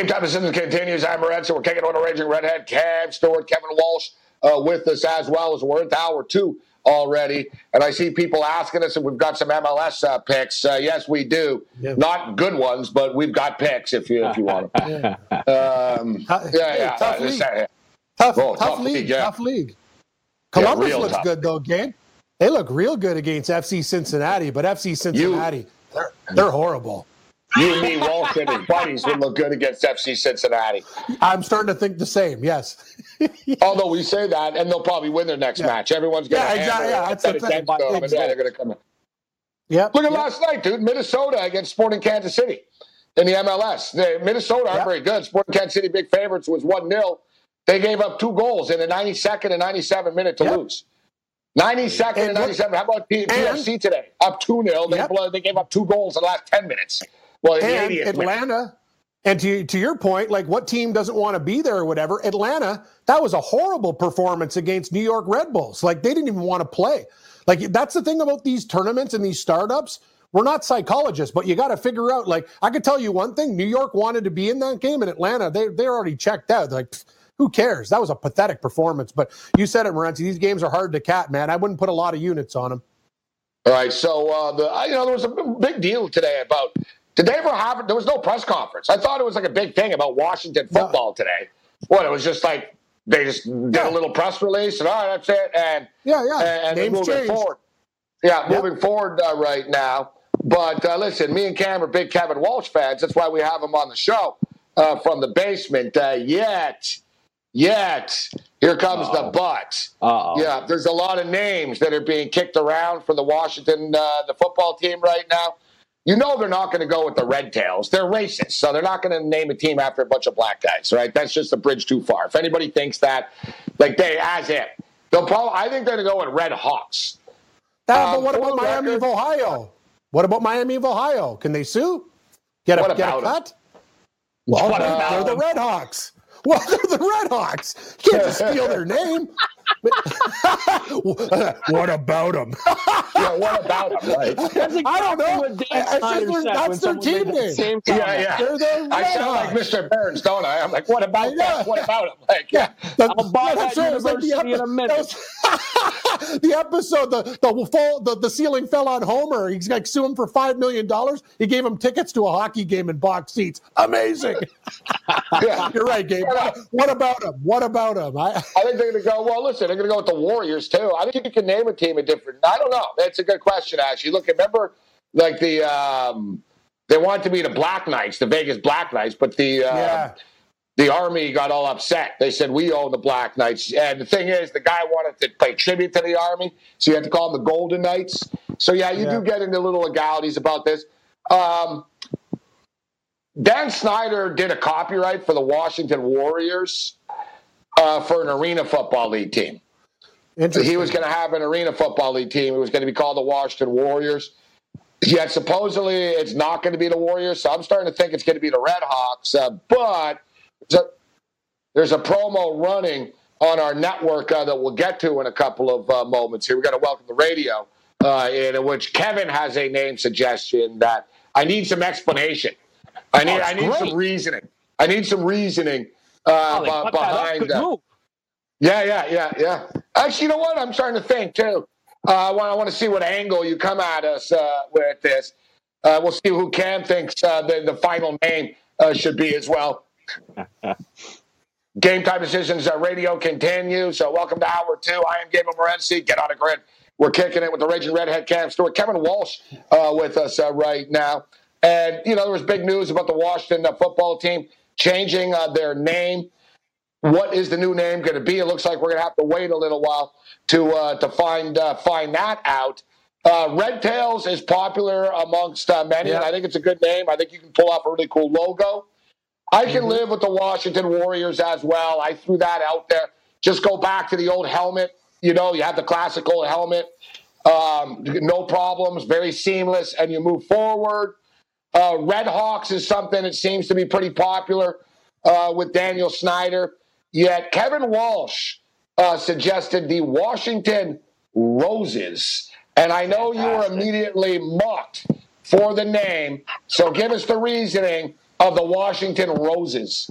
Game time decision continues. I'm Morency. We're kicking on a raging redhead. Cam Stewart, Kevin Walsh uh, with us as well as we're into hour two already. And I see people asking us if we've got some MLS uh, picks. Uh, yes, we do. Yeah. Not good ones, but we've got picks if you if you want them. um, yeah, yeah. Tough, league. Tough, oh, tough, tough, league. league yeah. Tough league. Columbus yeah, looks tough. good though, game. They look real good against FC Cincinnati, but FC Cincinnati, you, they're, they're horrible. You and me, Walsh and his buddies would look good against FC Cincinnati. I'm starting to think the same. Yes. Although we say that, and they'll probably win their next yeah. match. Everyone's going to yeah, exactly. Yeah, that's the thing. Exactly. They're going to come in. Yep. Look at yep. last night, dude. Minnesota against Sporting Kansas City in the MLS. The Minnesota aren't yep. very good. Sporting Kansas City, big favorites, was 1 0. They gave up two goals in the 92nd and 97 minute to lose. 92nd and, and 97. How about P- PFC today? Up 2 0. They, they gave up two goals in the last 10 minutes. Well, and Atlanta. And to, to your point, like what team doesn't want to be there or whatever, Atlanta, that was a horrible performance against New York Red Bulls. Like they didn't even want to play. Like that's the thing about these tournaments and these startups. We're not psychologists, but you got to figure out. Like I could tell you one thing: New York wanted to be in that game, and Atlanta they they already checked out. They're like, who cares? That was a pathetic performance. But you said it, Morency. These games are hard to cat, man. I wouldn't put a lot of units on them. All right. So uh, the you know there was a big deal today about did they ever have? There was no press conference. I thought it was like a big thing about Washington football no. today. What it was just like they just did yeah. a little press release and all right, that's it. And yeah, yeah, and, and moving changed. forward. Yeah, yep. moving forward uh, right now. But uh, listen, me and Cam are big Kevin Walsh fans. That's why we have him on the show uh, from the basement. Uh, yet, yet, here comes Uh-oh. the but. Uh-oh. Yeah, there's a lot of names that are being kicked around for the Washington uh, the football team right now you know they're not going to go with the red tails. They're racist, so they're not going to name a team after a bunch of black guys, right? That's just a bridge too far. If anybody thinks that, like they as it, they'll probably. I think they're going to go with Red Hawks. Uh, um, but what about Miami record, of Ohio? What about Miami of Ohio? Can they sue? Get a, get a cut? Well, what they're the Red Hawks. Well, they're the Red Hawks. You can't just steal their name. what about them? yeah, what about them? Right? Exactly I don't know. I, their, that's their team name. The yeah, yeah. They're the I sound Hawks. like Mr. Burns, don't I? I'm like, what about that? What about them? Like, yeah. The, I'll buy that university like in a minute. the episode, the the, fall, the the ceiling fell on Homer. He's like sue him for five million dollars. He gave him tickets to a hockey game in box seats. Amazing. yeah. You're right, Gabe. What about him? What about him? I, I think they're going to go. Well, listen, they're going to go with the Warriors too. I think you can name a team a different. I don't know. That's a good question, actually. Look, remember, like the um, they wanted to be the Black Knights, the Vegas Black Knights, but the uh, yeah the army got all upset. They said, We own the Black Knights. And the thing is, the guy wanted to pay tribute to the army, so you had to call them the Golden Knights. So, yeah, you yeah. do get into little legalities about this. Um, Dan Snyder did a copyright for the Washington Warriors uh, for an arena football league team. He was going to have an arena football league team. It was going to be called the Washington Warriors. Yet supposedly it's not going to be the Warriors, so I'm starting to think it's going to be the Red Hawks. Uh, but there's a, there's a promo running on our network uh, that we'll get to in a couple of uh, moments here. We're going to welcome the radio, uh, in which Kevin has a name suggestion that I need some explanation. I need, oh, I need great. some reasoning. I need some reasoning uh, oh, behind that. Yeah, yeah, yeah, yeah. Actually, you know what? I'm starting to think too. Uh, I want I want to see what angle you come at us uh, with this. Uh, we'll see who Cam thinks uh, the, the final name uh, should be as well. Game time decisions uh, radio continues. So welcome to hour two. I am Gabriel Morency. Get on a grid. We're kicking it with the Raging Redhead Cam Stewart. Kevin Walsh uh, with us uh, right now. And, you know, there was big news about the Washington uh, football team changing uh, their name. What is the new name going to be? It looks like we're going to have to wait a little while to uh, to find find that out. Red Tails is popular amongst many, yeah. and I think it's a good name. I think you can pull off a really cool logo. I can mm-hmm. live with the Washington Warriors as well. I threw that out there. Just go back to the old helmet. You know, you have the classical helmet. Um, no problems, very seamless, and you move forward. Uh, Red Hawks is something that seems to be pretty popular uh, with Daniel Snyder. Yet Kevin Walsh uh, suggested the Washington Roses. And I know you were immediately mocked for the name. So give us the reasoning of the Washington Roses.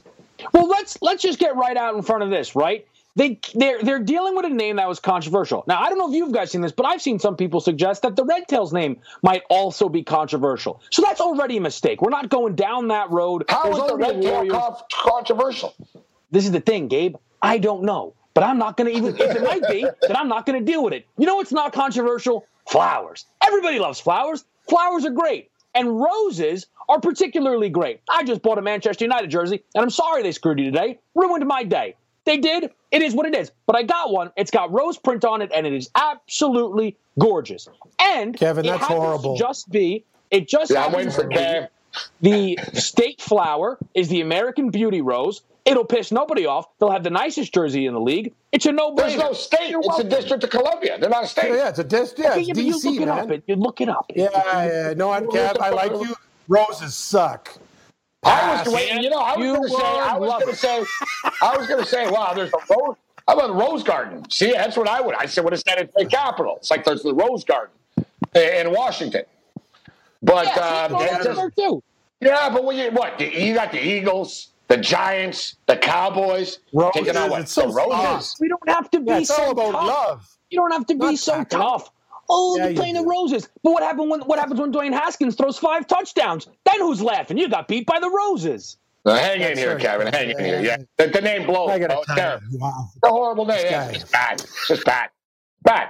Well, let's let's just get right out in front of this, right? They they're they're dealing with a name that was controversial. Now, I don't know if you've guys seen this, but I've seen some people suggest that the Red Tails name might also be controversial. So that's already a mistake. We're not going down that road. How There's is the Red Tail controversial? This is the thing, Gabe. I don't know, but I'm not going to even if it might be, then I'm not going to deal with it. You know what's not controversial? Flowers. Everybody loves flowers. Flowers are great. And roses are particularly great. I just bought a Manchester United jersey, and I'm sorry they screwed you today. Ruined my day. They did. It is what it is. But I got one. It's got rose print on it, and it is absolutely gorgeous. And Kevin, that's horrible. just be it just yeah, I'm waiting for Cam. The state flower is the American Beauty Rose. It'll piss nobody off. They'll have the nicest jersey in the league. It's a no-brainer. There's no state. You're it's welcome. a District of Columbia. They're not a state. Yeah, it's a district. Yeah, okay, it's DC, you look man. It up. You look it up. Yeah, yeah. No, I'm Kev. I like you. Roses suck. I was waiting. You know, I was going to say. I was going to say. I was going to say. Wow, there's a rose. How about the Rose Garden? See, that's what I would. I said would have said it's the capital. It's like there's the Rose Garden in Washington. But yeah, um, just, too. yeah, but what you what you got the Eagles, the Giants, the Cowboys roses, taking out what? So the Roses. We don't have to be yeah, so about tough. love. You don't have to be Not so tough. Oh, yeah, they're playing the Roses. But what happened when what happens when Dwayne Haskins throws five touchdowns? Then who's laughing? You got beat by the Roses. Uh, hang in here, Kevin. Hang in here. Yeah, the, the name blows. I got oh, Wow. The horrible name. Yeah, it's bad. It's bad. Bad.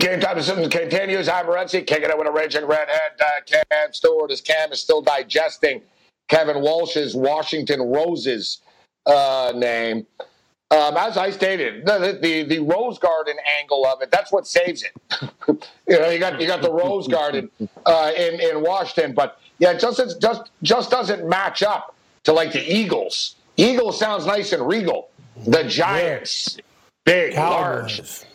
Game time decisions continues. I'm Morency, kicking it with a raging redhead. Uh, Cam Stewart, as Cam is still digesting Kevin Walsh's Washington Roses uh, name. Um, as I stated, the, the, the Rose Garden angle of it, that's what saves it. you know, you got you got the Rose Garden uh, in in Washington, but yeah, it just just just doesn't match up to like the Eagles. Eagles sounds nice and regal. The Giants, big, Cowboys. large.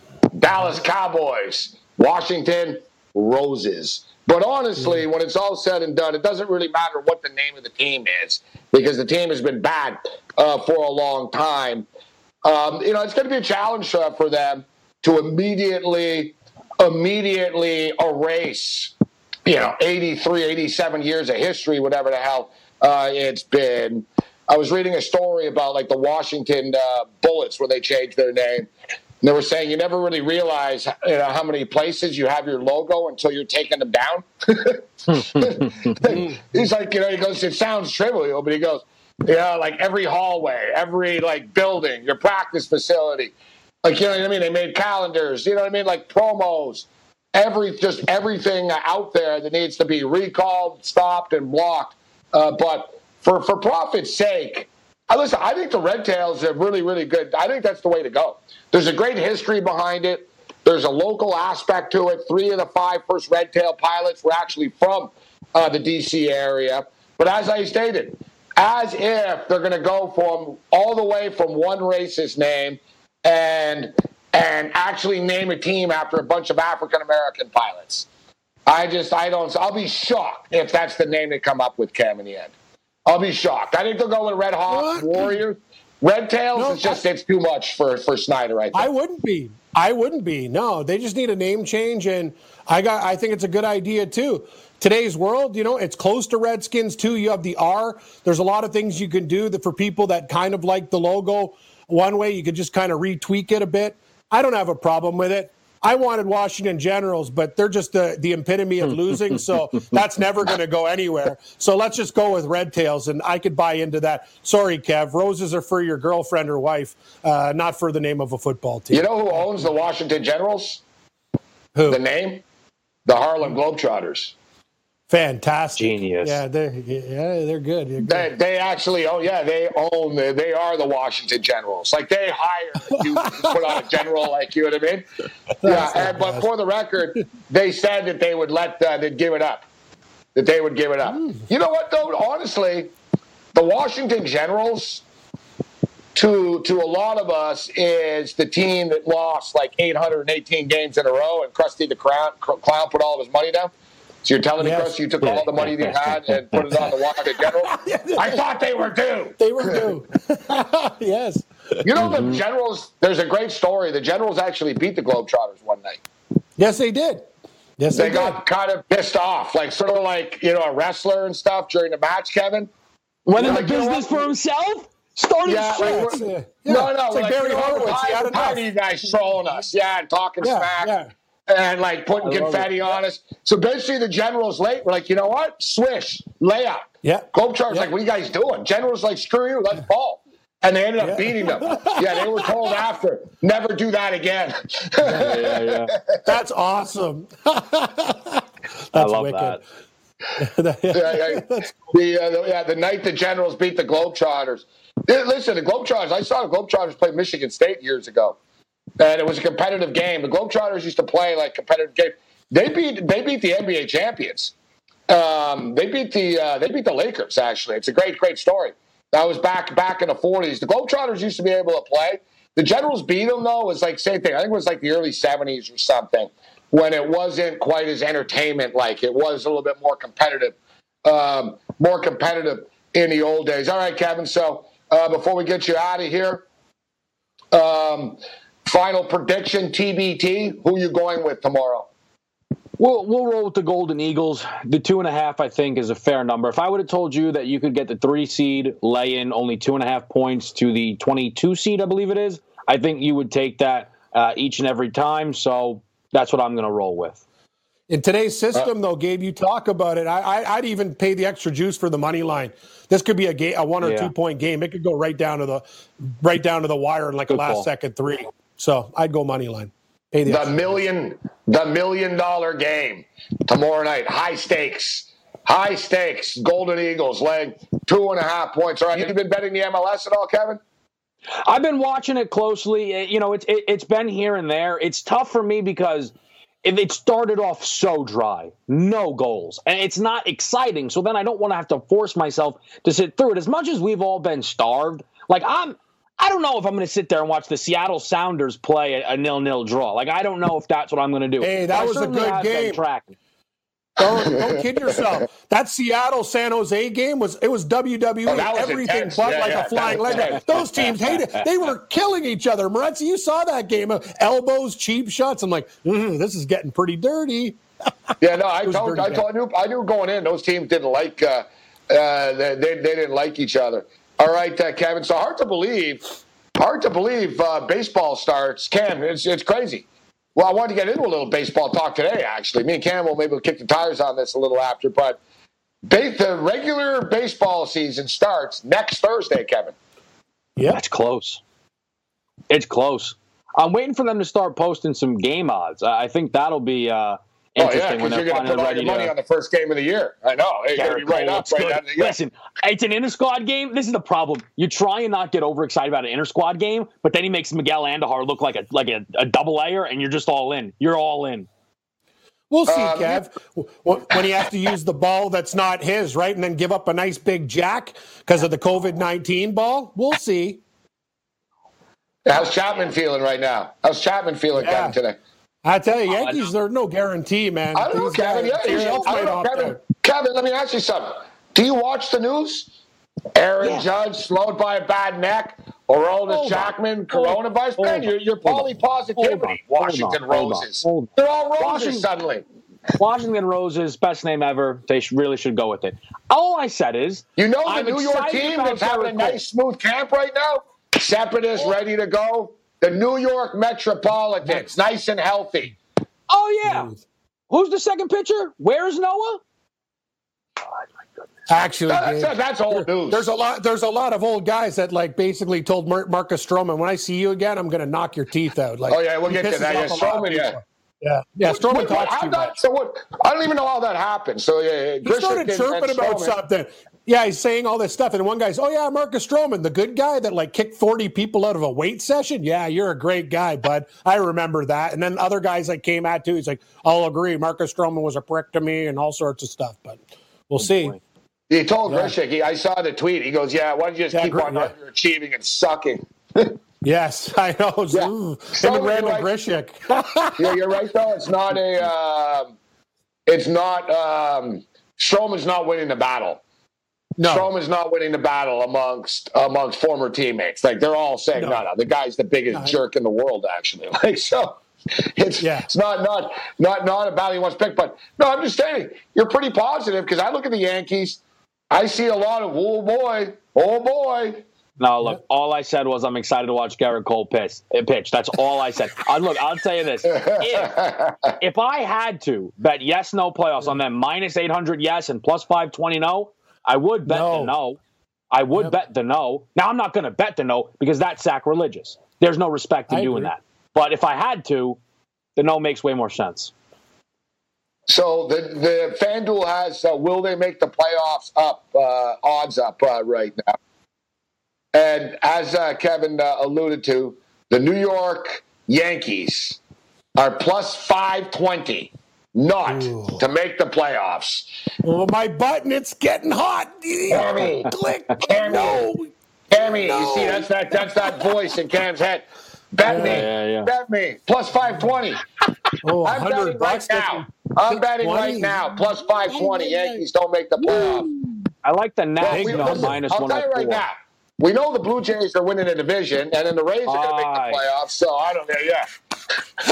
Dallas Cowboys, Washington Roses. But honestly, mm. when it's all said and done, it doesn't really matter what the name of the team is because the team has been bad uh, for a long time. Um, you know, it's going to be a challenge uh, for them to immediately, immediately erase, you know, 83, 87 years of history, whatever the hell uh, it's been. I was reading a story about like the Washington uh, Bullets where they changed their name. And they were saying you never really realize you know, how many places you have your logo until you're taking them down. He's like, you know, he goes, it sounds trivial, but he goes, yeah, like every hallway, every like building, your practice facility. Like, you know what I mean? They made calendars, you know what I mean? Like promos, every, just everything out there that needs to be recalled, stopped, and blocked. Uh, but for, for profit's sake, I listen, I think the Red Tails are really, really good. I think that's the way to go. There's a great history behind it. There's a local aspect to it. Three of the five first Red Tail pilots were actually from uh, the D.C. area. But as I stated, as if they're going to go from all the way from one racist name and and actually name a team after a bunch of African American pilots. I just I don't. I'll be shocked if that's the name they come up with, Cam, in the end. I'll be shocked. I think they'll go with Red Hawks, Warriors. Red Tails no, is just it's too much for for Snyder. I think. I wouldn't be. I wouldn't be. No, they just need a name change, and I got. I think it's a good idea too. Today's world, you know, it's close to Redskins too. You have the R. There's a lot of things you can do that for people that kind of like the logo one way. You could just kind of retweak it a bit. I don't have a problem with it. I wanted Washington Generals, but they're just the, the epitome of losing, so that's never going to go anywhere. So let's just go with Red Tails, and I could buy into that. Sorry, Kev. Roses are for your girlfriend or wife, uh, not for the name of a football team. You know who owns the Washington Generals? Who? The name? The Harlem Globetrotters. Fantastic. Genius. Yeah, they're yeah, they're good. They're good. They, they actually own, yeah, they own, the, they are the Washington Generals. Like they hire you to put on a general, like you know what I mean? Yeah, and, but for the record, they said that they would let, uh, they'd give it up. That they would give it up. You know what, though? Honestly, the Washington Generals, to to a lot of us, is the team that lost like 818 games in a row, and Krusty the Clown, Clown put all of his money down. So you're telling Yes. me, Chris, you took all the money you had and put it on the Washington Generals? I thought they were due. They were due. yes. You know, the mm-hmm. Generals, there's a great story. The Generals actually beat the Globetrotters one night. Yes, they did. Yes, They they, got kind of pissed off, like sort of like, you know, a wrestler and stuff during the match, Kevin. Went in the Like, you know business for himself. Started Yeah, shit. like. Yeah, yeah. No, no, It's like, Barry you know, Horowitz. He Why, had why enough. are you guys trolling us? Yeah, and talking Yeah, smack. yeah. And like putting I love confetti on us. So basically, the Generals late We're like, you know what? Swish, layup. Yeah. Globetrotters Yeah. like, what are you guys doing? Generals like, screw you, let's ball. And they ended up Yeah. beating them. Yeah, they were told after, never do that again. yeah, yeah. That's awesome. I That's love wicked. that. yeah, yeah. The, uh, the, yeah, the night the Generals beat the Globetrotters. Yeah, Listen, the Globetrotters, I saw the Globetrotters play Michigan State years ago. And it was a competitive game. The Globetrotters used to play like competitive game. They beat they beat the NBA champions. Um, they beat the uh, they beat the Lakers actually. It's a great great story. That was back back in the 40s. The Globetrotters used to be able to play. The Generals beat them though. Was like same thing. I think it was like the early 70s or something when it wasn't quite as entertainment like. It was a little bit more competitive, um, more competitive in the old days. All right, Kevin. So uh, before we get you out of here, um, final prediction TBT. Who you going with tomorrow? We'll we'll roll with the Golden Eagles. The two and a half, I think, is a fair number. If I would have told you that you could get the three seed, lay in only two and a half points to the twenty-two seed, I believe it is, I think you would take that uh, each and every time. So that's what I'm going to roll with. In today's system, though, Gabe, you talk about it. I, I, I'd even pay the extra juice for the money line. This could be a game, a one or Yeah. two point game. It could go right down to the, right down to the wire in like Good a last call. second three. So I'd go money line. Pay the, The million, the million dollar game tomorrow night. High stakes, high stakes. Golden Eagles laying two and a half points. All right, you been betting the MLS at all, Kevin? I've been watching it closely. Uh, You know, it's it, it's been here and there. It's tough for me because it, it started off so dry, no goals, and it's not exciting. So then I don't want to have to force myself to sit through it. As much as we've all been starved, like I'm. I don't know if I'm going to sit there and watch the Seattle Sounders play a, a nil-nil draw. Like I don't know if that's what I'm going to do. Hey, that But was a good have game. Tracking. Don't, don't kid yourself. That Seattle San Jose game was it was WWE Oh, was everything intense. but Yeah, like yeah, a flying leg. Those teams hated. They were killing each other. Moretzi, you saw that game. Elbows, cheap shots. I'm like, mm, this is getting pretty dirty. Yeah, no, I told, I told, I knew, I knew going in, those teams didn't like, uh, uh, they, they they didn't like each other. All right, uh, Kevin. So hard to believe, hard to believe uh, baseball starts. Cam, it's it's crazy. Well, I wanted to get into a little baseball talk today. Actually, me and Cam will maybe we'll kick the tires on this a little after, but ba- the regular baseball season starts next Thursday, Kevin. Yeah. That's close. It's close. I'm waiting for them to start posting some game odds. I I think that'll be uh, Oh yeah, when because they're you're going to finally put all ready your money to. on the first game of the year. I know. You're going Gerrit right Cole up, looks right good. down. Yeah. Listen, it's an inter squad game. This is the problem. You try and not get overexcited about an inter squad game, but then he makes Miguel Andujar look like a like a, a double layer, and you're just all in. You're all in. We'll see, Um, Kev. When he has to use the ball that's not his, right, and then give up a nice big jack because of the COVID nineteen ball. We'll see. How's Chapman feeling right now? How's Chapman feeling, Yeah. Today? I tell you, oh, Yankees, there's no guarantee, man. I don't know, Kevin. guys- Yeah, yeah. I don't know, Kevin. Kevin, let me ask you something. Do you watch the news? Aaron Yeah. Judge slowed by a bad neck. Aroldis. Chapman, coronavirus. hold Man, you're, you're poly positivity. Washington Hold on. Hold on. Roses. Hold. They're all roses Washington- suddenly. Washington Roses, best name ever. They really should go with it. All I said is, You know the I'm New York team that's having a nice, smooth camp right now? Separatists ready to go. The New York Metropolitans, nice and healthy. Oh yeah. Who's the second pitcher? Where's Noah? Actually, That's, Gabe, that's old news. there's a lot. There's a lot of old guys that like basically told Mar- Marcus Stroman, "When I see you again, I'm going to knock your teeth out." Like, Oh, yeah, we'll get to that. Yeah, off a lot of Stroman, yeah. people. yeah, yeah. Stroman What- what- talks too that- much. So what? I don't even know how that happened. So yeah, He started chirping about something. Yeah, he's saying all this stuff, and one guy's, "Oh yeah, Marcus Stroman, the good guy that like kicked forty people out of a weight session." Yeah, you're a great guy, bud. I remember that. And then other guys like came at too. He's like, "I'll agree, Marcus Stroman was a prick to me," and all sorts of stuff. But we'll see. He told Yeah. Grichuk, he, I saw the tweet. He goes, "Yeah, why don't you just Yeah, keep Gr- on yeah. underachieving and sucking?" Yes, I know. Yeah. Ooh, Him So and Randal like- Grichuk. yeah, you're right though. It's not a. Um, it's not. Um, Stroman's not winning the battle. No, Stroman's not winning the battle amongst amongst former teammates. Like they're all saying, No. no, no, the guy's the biggest No. jerk in the world, actually. Like so, it's Yeah. it's not not not not a battle he wants to pick. But no, I'm just saying you're pretty positive because I look at the Yankees. I see a lot of oh boy, oh boy. No, look. All I said was I'm excited to watch Gerrit Cole piss, uh, pitch. That's all I said. Uh, look, I'll tell you this: if, if I had to bet yes, no playoffs on them minus 800 yes and plus 520 no, I would bet No. the no. I would Yep. bet the no. Now I'm not going to bet the no because that's sacrilegious. There's no respect in I doing agree. that. But if I had to, the no makes way more sense. So the the FanDuel has uh, will they make the playoffs up uh, odds up uh, right now, and as uh, Kevin uh, alluded to, the New York Yankees are plus five twenty, not Ooh. to make the playoffs. Well, my button, it's getting hot. Cammy. Click. Cammy. No. Cammy, you see that's that that's that voice in Cam's head. Bet me, Yeah, yeah, yeah. bet me, plus five twenty. Oh, I'm 100 betting right bucks. now. I'm betting right now. Plus 520. Yankees don't make the playoffs. I like the Well, we- minus I'll tell you right 104. now. We know the Blue Jays are winning a division, and then the Rays are going to make the playoffs. So I don't know. Yeah.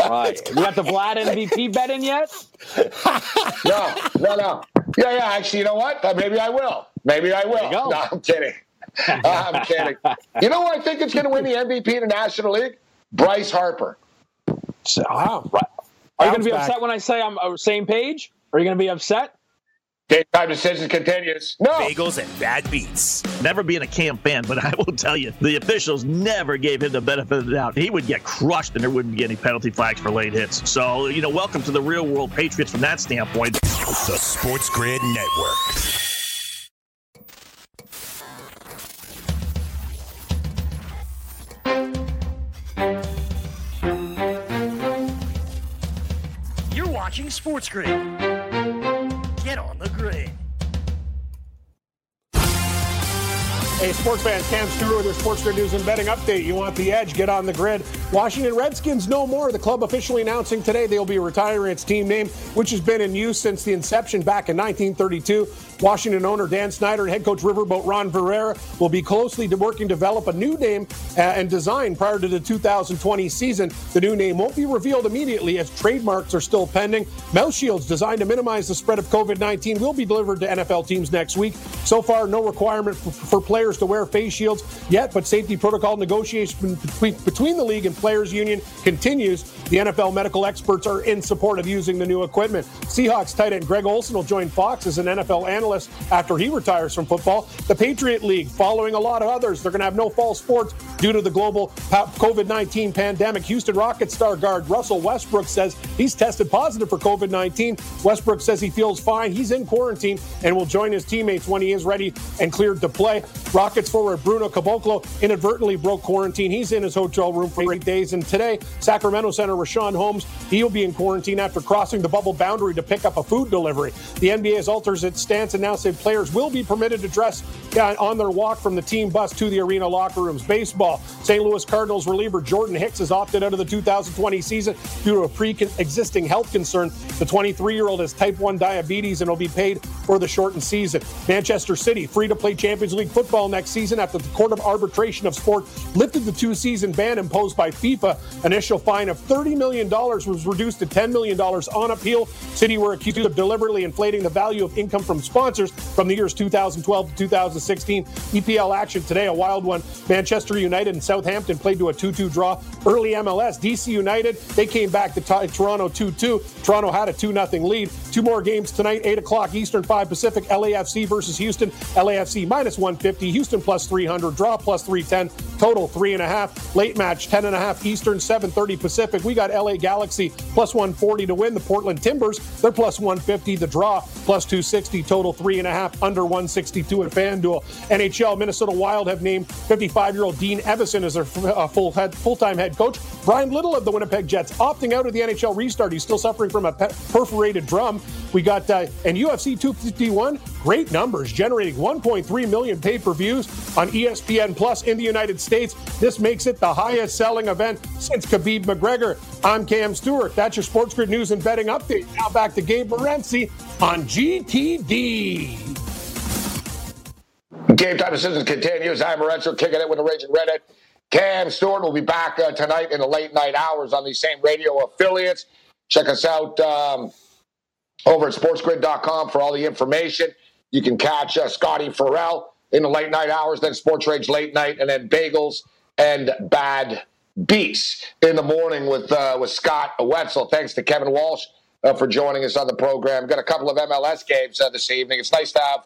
All right. You got the Vlad MVP bet in yet? No, no, no. Yeah, yeah. Actually, you know what? Uh, maybe I will. Maybe I will. you go. No, I'm kidding. I'm kidding. You know what I think is going to win the MVP in the National League? Bryce Harper. So, Wow. Right. Are you going to be back. upset when I say I'm uh, same page? Are you going to be upset? Game time decision continues. No. bagels and bad beats. Never being a camp fan, but I will tell you, the officials never gave him the benefit of the doubt. He would get crushed and there wouldn't be any penalty flags for late hits. So, you know, welcome to the real world Patriots from that standpoint. The Sports Grid Network. You're watching Sports Grid. Get on the grid. Hey, sports fans, Cam Stewart with your Sports Grid News and Betting Update. You want the edge? Get on the grid. Washington Redskins no more. The club officially announcing today they'll be retiring its team name, which has been in use since the inception back in 1932. Washington owner Dan Snyder and head coach Riverboat Ron Rivera will be closely working to develop a new name uh, and design prior to the 2020 season. The new name won't be revealed immediately as trademarks are still pending. Mouth shields designed to minimize the spread of COVID 19 will be delivered to NFL teams next week. So far, no requirement for, players to wear face shields yet, but safety protocol negotiation between, between the league and players union continues. The NFL medical experts are in support of using the new equipment. Seahawks tight end Greg Olsen will join Fox as an NFL analyst after he retires from football. The Patriot League, following a lot of others, they're going to have no fall sports due to the global COVID 19 pandemic. Houston Rockets star guard Russell Westbrook says he's tested positive for COVID 19. Westbrook says he feels fine. He's in quarantine and will join his teammates when he is ready and cleared to play. Rockets forward Bruno Caboclo inadvertently broke quarantine. He's in his hotel room for eight days. And today, Sacramento center Richaun Holmes, he'll be in quarantine after crossing the bubble boundary to pick up a food delivery. The NBA has altered its stance and now said players will be permitted to dress on their walk from the team bus to the arena locker rooms. Baseball, St. Louis Cardinals reliever Jordan Hicks has opted out of the 2020 season due to a pre-existing health concern. The 23-year-old has type 1 diabetes and will be paid for the shortened season. Manchester City, free to play Champions League football next season after the Court of Arbitration of Sport lifted the two season ban imposed by FIFA. Initial fine of $30 million was reduced to $10 million on appeal. City were accused of deliberately inflating the value of income from sponsors from the years 2012 to 2016. EPL action today, a wild one. Manchester United and Southampton played to a 2 2 draw. Early MLS, DC United, they came back to tie Toronto 2 2. Toronto had a 2 0 lead. Two more games tonight, 8 o'clock Eastern, 5 Pacific. LAFC versus Houston. LAFC minus 150. Houston plus 300. Draw plus 310. Total 3.5. Late match, 10.5 Eastern, 7.30 Pacific. We got LA Galaxy plus 140 to win. The Portland Timbers, they're plus 150. The draw plus 260. Total 3.5. Under 162 at FanDuel. NHL Minnesota Wild have named 55 year old Dean Evason as their uh, full full-time head coach. Bryan Little of the Winnipeg Jets opting out of the NHL restart. He's still suffering from a perforated drum. We got uh, UFC 251, great numbers, generating 1.3 million pay-per-views on ESPN Plus in the United States. This makes it the highest-selling event since Khabib McGregor. I'm Cam Stewart. That's your Sports Grid news and betting update. Now back to Gabe Morency on GTD. Game time decisions continues. I'm Morency kicking it with the Raging Redhead. Cam Stewart will be back uh, tonight in the late night hours on these same radio affiliates. Check us out um, over at sportsgrid.com for all the information. You can catch uh, Scotty Farrell in the late night hours, then Sports Rage late night, and then Bagels and Bad Beats in the morning with uh, with Scott Wetzel. Thanks to Kevin Walsh uh, for joining us on the program. Got a couple of MLS games uh, this evening. It's nice to have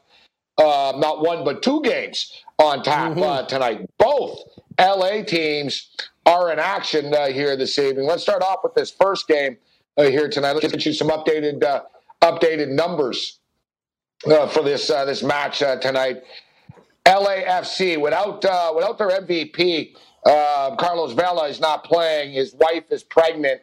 uh, not one but two games on tap mm-hmm. uh, tonight. Both LA teams are in action uh, here this evening. Let's start off with this first game uh, here tonight. Let's get you some updated uh, updated numbers uh, for this uh, this match tonight. LAFC without without their MVP, Carlos Vela is not playing. His wife is pregnant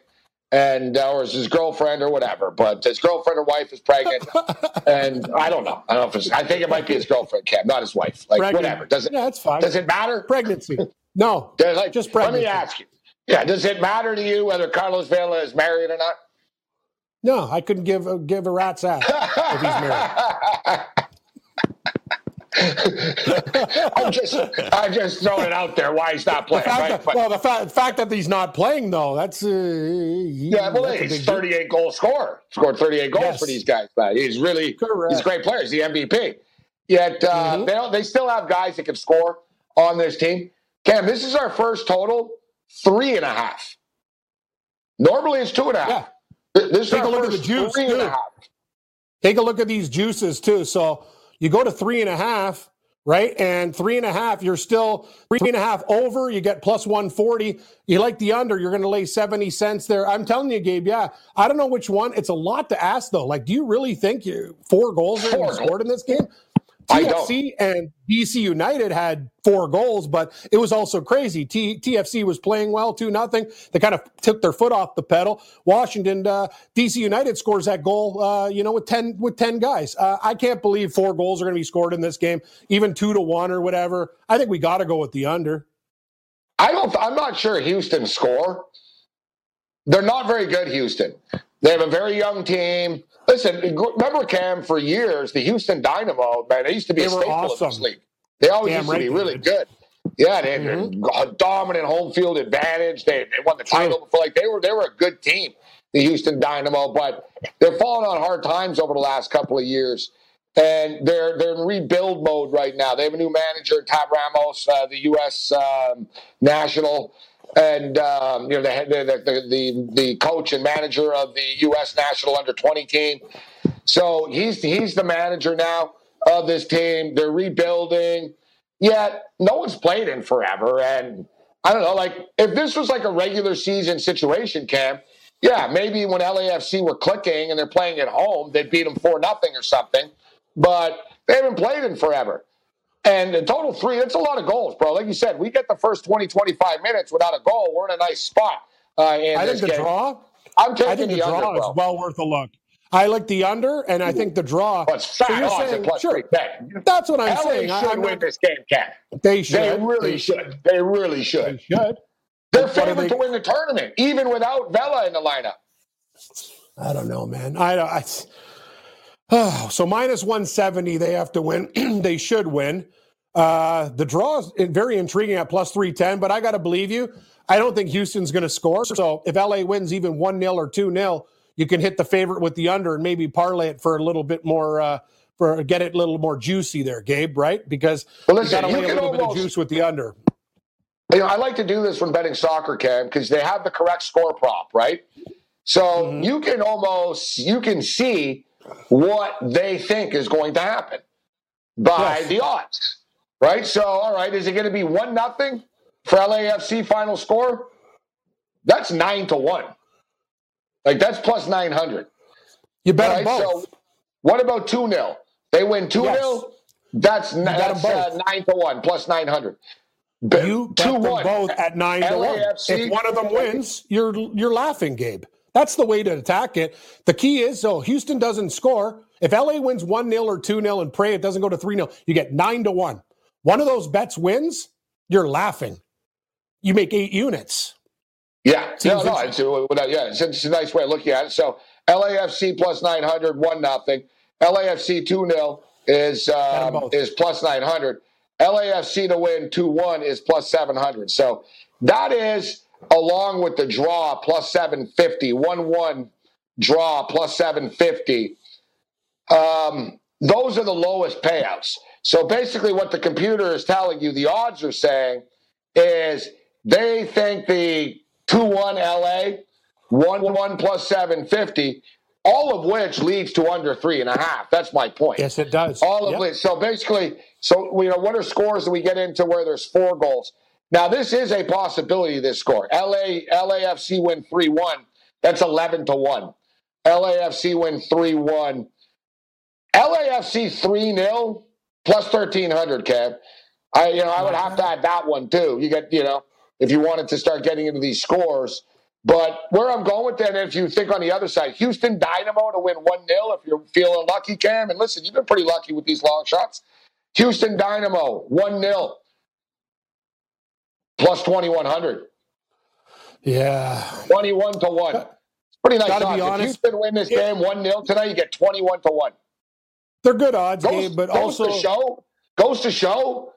and uh, or his girlfriend or whatever. But his girlfriend or wife is pregnant, and I don't know. I don't know if it's. I think it might be his girlfriend, Cam, not his wife. Like pregnant. whatever. Does it? Yeah, that's fine. Does it matter? Pregnancy. No. like, just pregnancy. Let me ask you. Yeah. Does it matter to you whether Carlos Vela is married or not? No, I couldn't give a, give a rat's ass if he's married. I'm just I'm just throwing it out there why he's not playing. Right? That, well, the fact, fact that he's not playing though, that's uh, yeah. Well, he's 38 goal scorer. Scored 38 goals yes. for these guys. But he's really Correct. he's a great player. He's the MVP. Yet uh, mm-hmm. they they still have guys that can score on this team. Cam, this is our first total three and a half. Normally it's two and a half. Yeah. This Take a look at the juice. Too. Take a look at these juices too. So you go to three and a half, right? And three and a half, you're still three and a half over. You get plus 140. You like the under, you're going to lay 70 cents there. I'm telling you, Gabe, yeah. I don't know which one. It's a lot to ask, though. Like, do you really think you four goals are scored in this game? TFC and DC United had four goals, but it was also crazy. T- TFC was playing well, two nothing. They kind of took their foot off the pedal. Washington, uh, DC United scores that goal, uh, you know, with ten with ten guys. Uh, I can't believe four goals are going to be scored in this game, even two to one or whatever. I think we got to go with the under. I don't. I'm not sure Houston score. They're not very good, Houston. They have a very young team. Listen, remember Cam for years the Houston Dynamo man. They used to be they a staple awesome. of this league. They always Damn used right to be really good. Yeah, they had mm-hmm. a dominant home field advantage. They, they won the title before. Like they were they were a good team, the Houston Dynamo. But they're falling on hard times over the last couple of years, and they're they're in rebuild mode right now. They have a new manager, Tab Ramos, uh, the U.S. Um, national and um, you know the, the, the the coach and manager of the U.S. national under twenty team. So he's he's the manager now of this team. They're rebuilding. Yet no one's played in forever, and I don't know. Like if this was like a regular season situation, Cam, yeah, maybe when LAFC were clicking and they're playing at home, they'd beat them four nothing or something. But they haven't played in forever. And in total three, that's a lot of goals, bro. Like you said, we get the first 20, 25 minutes without a goal. We're in a nice spot. Uh, I think the game. draw. I'm taking I think the, the draw under, is well worth a look. I like the under, and I think the draw. But so you're saying, sure, That's what I'm LA saying. should I, win this game, Cat. They should. They really they should. They really should. They should. They're favored they... to win the tournament, even without Vela in the lineup. I don't know, man. I, don't I Oh, so minus 170, they have to win. they should win. Uh, the draw is very intriguing at plus 310, but I got to believe you. I don't think Houston's going to score. So if LA wins even 1 0 or 2 0, you can hit the favorite with the under and maybe parlay it for a little bit more, uh, for get it a little more juicy there, Gabe, right? Because Well, you listen, got to you lay a can little bit of almost- juice with the under. You know, I like to do this when betting soccer, Cam, because they have the correct score prop, right? So Mm-hmm. you can almost you can see what they think is going to happen by Yes. the odds, right? So, all right, is it going to be one nothing for LAFC final score? That's nine to one. Like that's plus nine hundred. You bet Right? both. So, what about 2 0? They win 2 0. Yes. That's, n- bet 'em that's uh, 9 to 1, plus 900. You bet them both at nine to one. If one of them wins, you're you're laughing, Gabe. That's the way to attack it. The key is so Houston doesn't score. If LA wins one 0 or two 0 and pray it doesn't go to three 0 you get nine to one. One of those bets wins, you're laughing. You make eight units. Yeah, no, Seems no, it's, uh, yeah, it's, it's a nice way of looking at it. So LAFC plus 900, 1 nothing. LAFC 2 0 is, um, is plus 900. LAFC to win 2 1 is plus 700. So that is, along with the draw, plus 750, 1 1 draw, plus 750. Um, those are the lowest payouts. So basically, what the computer is telling you, the odds are saying, is they think the 2 1 LA, 1 1 plus 750, all of which leads to under three and a half. That's my point. Yes, it does. All of Yep. it. So basically, so you know, what are scores that we get into where there's four goals? Now, this is a possibility. This score, LA LAFC win three one. That's eleven to one. LAFC win three one. LAFC three 0 plus thirteen hundred. Kev, I you know I would have to add that one too. You get you know if you wanted to start getting into these scores. But where I'm going with that, if you think on the other side, Houston Dynamo to win 1 0, if you're feeling lucky, Cam, and listen, you've been pretty lucky with these long shots. Houston Dynamo 1 0 plus 2,100. Yeah. 21 to 1. It's pretty nice Gotta odds. be If honest, Houston win this game 1 0 tonight, you get 21 to 1. They're good odds, Goes, Gabe, but goes also to show, goes to show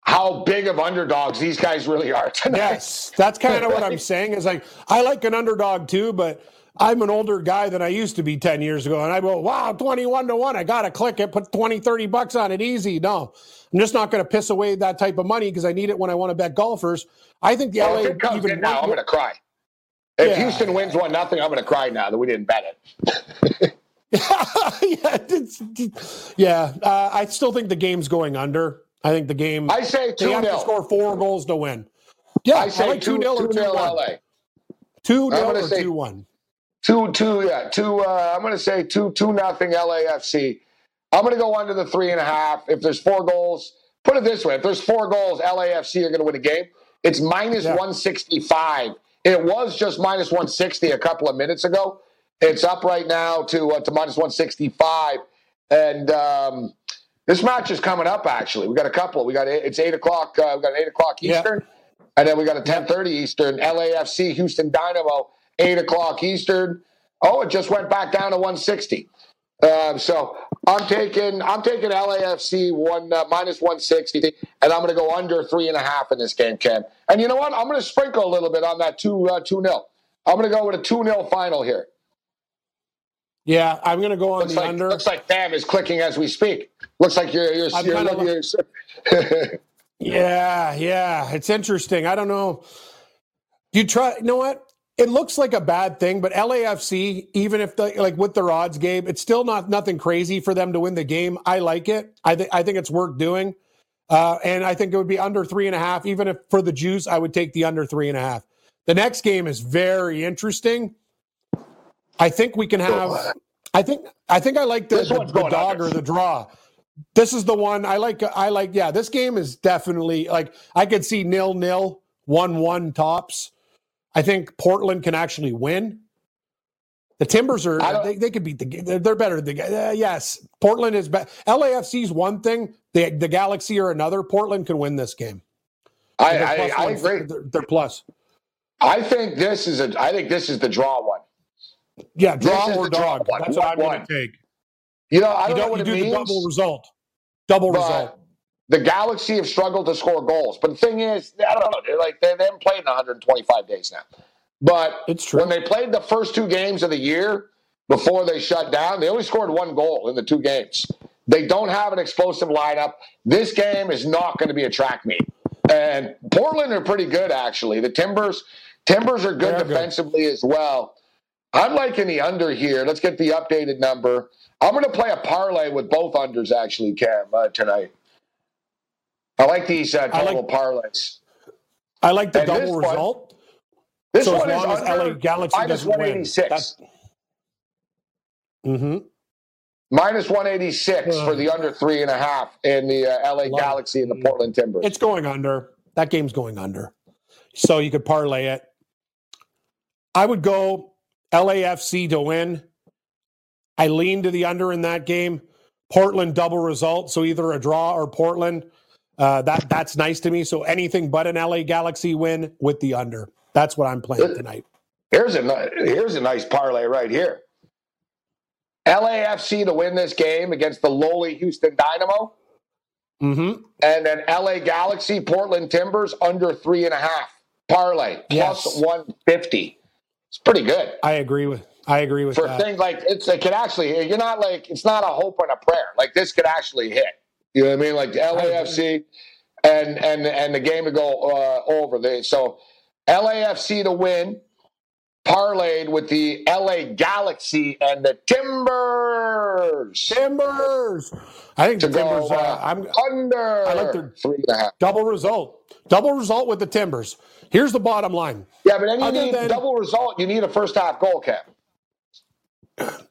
how big of underdogs these guys really are tonight. Yes, that's kind of what I'm saying. Is like I like an underdog too, but I'm an older guy than I used to be 10 years ago. And I go, wow, 21 to 1. I got to click it, put 20, 30 bucks on it easy. No, I'm just not going to piss away that type of money because I need it when I want to bet golfers. I think the Well, LA if it comes even in now, I'm going to cry. If Yeah. Houston wins 1 nothing, I'm going to cry now that we didn't bet it. yeah, yeah uh, I still think the game's going under. I think the game, I say 2 they have to score four goals to win. Yeah, I say like 2 2 0 or 2 2 0 1. LA. 2 I'm 0 gonna or 2 1. Two, two, yeah, two. Uh, I'm going to say two, two nothing LAFC. I'm going to go under the three and a half. If there's four goals, put it this way: if there's four goals, LAFC are going to win a game. It's minus Yeah. 165. It was just minus 160 a couple of minutes ago. It's up right now to uh, to minus 165, and um, this match is coming up. Actually, we got a couple. We got it's eight o'clock. Uh, we got eight o'clock Yeah. Eastern, and then we got a 10:30 Eastern. LAFC Houston Dynamo eight o'clock Eastern. Oh, it just went back down to 160. Um, so I'm taking I'm taking LAFC one uh, minus 160, and I'm going to go under three and a half in this game, Ken. And you know what? I'm going to sprinkle a little bit on that two uh, two nil. I'm going to go with a two 0 final here. Yeah, I'm going to go on Looks the like under. looks like Bam is clicking as we speak. Looks like you're you're, I'm you're you're- Yeah, yeah, it's interesting. I don't know. Do you try? You know what? It looks like a bad thing, but LAFC, even if the like with their odds, game, it's still not nothing crazy for them to win the game. I like it. I think I think it's worth doing, uh, and I think it would be under three and a half. Even if for the juice, I would take the under three and a half. The next game is very interesting. I think we can have. I think I think I like the, the, the dog or the draw. This is the one I like. I like. Yeah, this game is definitely like I could see nil nil one one tops. I think Portland can actually win. The Timbers are they, they could beat the they're, they're better than the uh, yes. Portland is better. LAFC's one thing. The the Galaxy are another. Portland can win this game. I, I, I one- agree. They're, they're plus. I think this is a I think this is the draw one. Yeah, draw is or the draw dog. one. That's what I'm going to take. You know, I don't know don't what you do means. the double result. Double result. The Galaxy have struggled to score goals. But the thing is, I don't know. They're like they, they haven't played in 125 days now. But It's true. when they played the first two games of the year before they shut down, they only scored one goal in the two games. They don't have an explosive lineup. This game is not going to be a track meet. And Portland are pretty good actually. The Timbers, Timbers are good They're good. defensively as well. I'm liking the under here. Let's get the updated number. I'm going to play a parlay with both unders actually, Cam, uh, tonight. I like these uh, total like- parlays. I like the And this double one- result. This so as one is long as under LA Galaxy minus doesn't win. 186. Mm-hmm. Minus 186 for the under three and a half in the uh, LA Galaxy and the Portland Timbers. It's going under. That game's going under. So you could parlay it. I would go LAFC to win. I lean to the under in that game. Portland double result, so either a draw or Portland. Uh, that that's nice to me. So anything but an LA Galaxy win with the under. That's what I'm playing tonight. Here's a here's a nice parlay right here. LAFC to win this game against the lowly Houston Dynamo, Mm-hmm. and then LA Galaxy, Portland Timbers under three and a half parlay plus Yes. 150. It's pretty good I agree with. I agree with for that. things like it's it could actually you're not like it's not a hope and a prayer like this could actually hit. You know what I mean? Like the LAFC and and and the game to go uh, over. They, so LAFC to win, parlayed with the LA Galaxy and the Timbers Timbers. I think the Timbers. go Uh, uh, I'm under I like their- three and a half. double result. Double result with the Timbers. Here's the bottom line. Yeah, but then you Other need than- double result. You need a first half goal cap.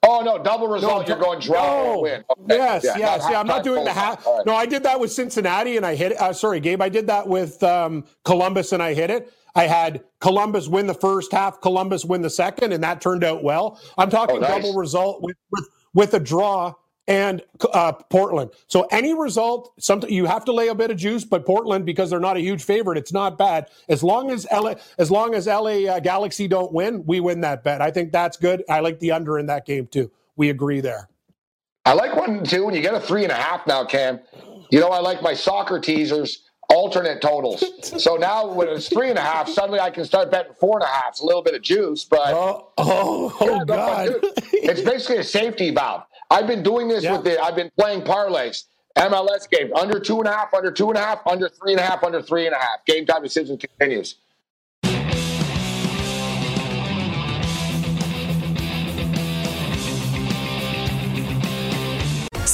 Oh no, double result. you're going draw or No. win. Okay. Yes, Yeah, yes, yeah. I'm not doing the half. Right. No, I did that with Cincinnati, and I hit it. Uh, sorry, Gabe. I did that with um, Columbus, and I hit it. I had Columbus win the first half, Columbus win the second, and that turned out well. I'm talking Oh, nice. double result with with with a draw and uh, Portland. So any result, something you have to lay a bit of juice, but Portland because they're not a huge favorite, it's not bad. As long as LA, as long as LA uh, Galaxy don't win, we win that bet. I think that's good. I like the under in that game too. We agree there. I like one too. When you get a three and a half now, Cam. You know, I like my soccer teasers alternate totals. so now when it's three and a half, suddenly I can start betting four and a half. It's a little bit of juice, but Oh, oh, oh Yeah, God. dude, it's basically a safety valve. I've been doing this Yeah. with the. I've been playing parlays, MLS games under two and a half, under two and a half, under three and a half, under three and a half. Game time decision continues.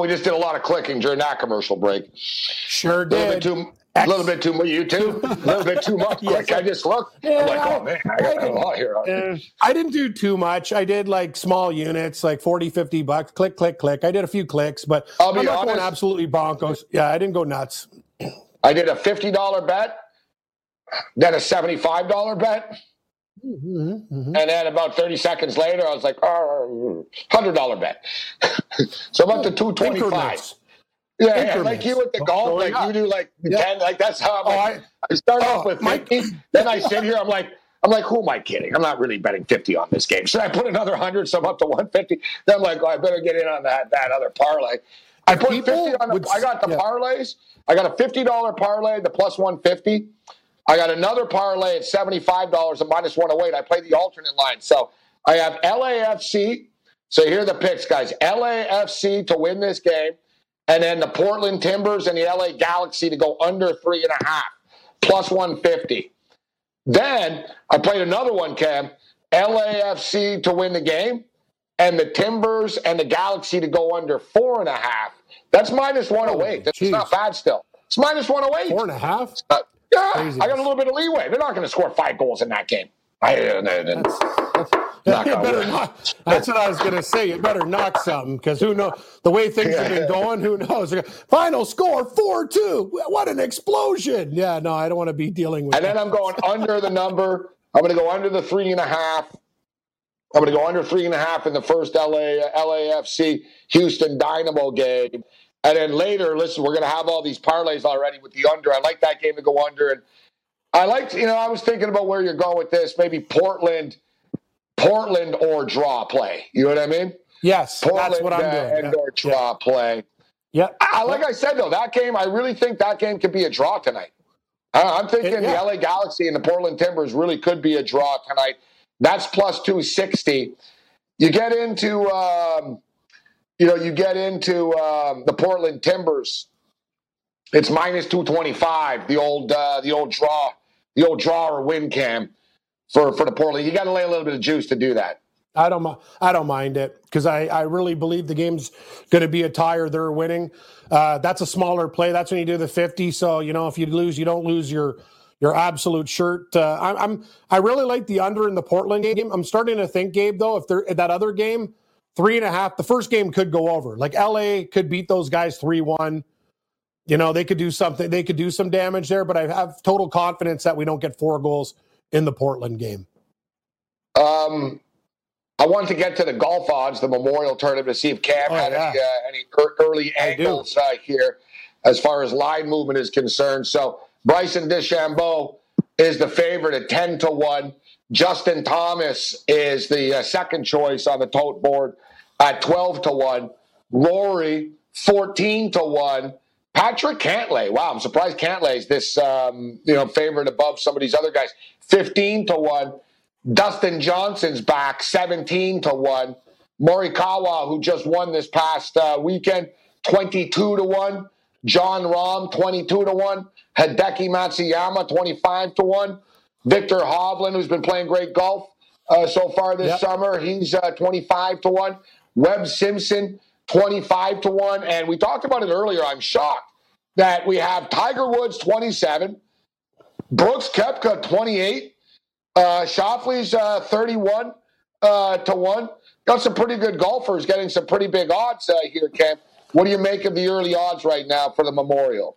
we just did a lot of clicking during that commercial break. Sure A little bit did. too, a little bit too much. You too. A little bit too much. Yes, Like I just looked. I'm like, oh man, I got a lot here. Uh, I didn't do too much. I did like small units, like 40, 50 bucks. Click, click, click. I did a few clicks, but I'll be I'm not going absolutely bonkers. Yeah, I didn't go nuts. I did a fifty dollar bet, then a seventy five dollar bet, Mm-hmm, and then about thirty seconds later, I was like, oh, hundred dollar bet. so I'm up to two twenty five. Yeah, yeah, Increments. like you with the golf, Going like you do like Yeah. ten, like that's how I'm Oh, like, I, I start oh, off with Mike- 50, then I sit here, I'm like, I'm like, who am I kidding? I'm not really betting 50 on this game. Should I put another 100 so I'm up to 150? Then I'm like, oh, I better get in on that that other parlay. I put 50 People on the, would- I got the yeah. parlays. I got a $50 parlay, the plus 150. I got another parlay at $75 and minus 108. I play the alternate line. So I have LAFC. So here are the picks, guys. LAFC to win this game, and then the Portland Timbers and the LA Galaxy to go under three and a half, plus 150. Then I played another one, Cam. LAFC to win the game, and the Timbers and the Galaxy to go under four and a half. That's minus 108. That's jeez. not bad still. It's minus 108. four and a half. Yeah, Craziness. I got a little bit of leeway. They're not going to score five goals in that game. I, uh, uh, uh, That's, that's, better knock. That's what I was going to say. You better knock something because who knows the way things have been going. Who knows? Final score four two. What an explosion! Yeah, no, I don't want to be dealing with. And then. I'm going under the number. I'm going to go under the three and a half. I'm going to go under three and a half in the first LA LAFC Houston Dynamo game. And then later, listen, we're going to have all these parlays already with the under. I like that game to go under. And I like, you know, I was thinking about where you're going with this. Maybe Portland, Portland or draw play. You know what I mean? yes, Portland that's what I'm uh, doing. and or draw play. Yeah, I, like I said though, that game, I really think that game could be a draw tonight. I'm thinking Yeah. the LA Galaxy and the Portland Timbers really could be a draw tonight. That's plus 260. You get into, um, you know, you get into um, the Portland Timbers. It's minus 225. The old, uh, the old draw, the old draw or win cam for for the Portland. You got to lay a little bit of juice to do that. I don't. I don't mind it because I, I really believe the game's going to be a tie or they're winning. Uh, that's a smaller play. That's when you do the fifty. So you know, if you lose, you don't lose your your absolute shirt. Uh, I'm, I'm I really like the under in the Portland game. I'm starting to think, Gabe, though, if they're that other game, three and a half. The first game could go over. Like LA could beat those guys three one. You know, they could do something. They could do some damage there. But I have total confidence that we don't get four goals in the Portland game. Um, I wanted to get to the golf odds, the Memorial Tournament, to see if Cam Oh, had yeah. any, uh, any early angles uh, here as far as line movement is concerned. So Bryson DeChambeau is the favorite at 10 to 1. Justin Thomas is the uh, second choice on the tote board at 12 to 1. Rory, 14 to 1. Patrick Cantlay. Wow, I'm surprised Cantlay's this um, you know favorite above some of these other guys. 15 to 1. Dustin Johnson's back, 17 to 1. Morikawa, who just won this past uh, weekend, 22 to 1. Jon Rahm, 22 to 1. Hideki Matsuyama, 25 to 1. Viktor Hovland, who's been playing great golf uh, so far this Yep. summer, he's uh, 25 to 1. Webb Simpson, 25 to 1. And we talked about it earlier. I'm shocked that we have Tiger Woods, 27. Brooks Koepka, 28. Uh, Schauffele's uh, 31 uh, to 1. Got some pretty good golfers getting some pretty big odds uh, here, Cam. What do you make of the early odds right now for the Memorial?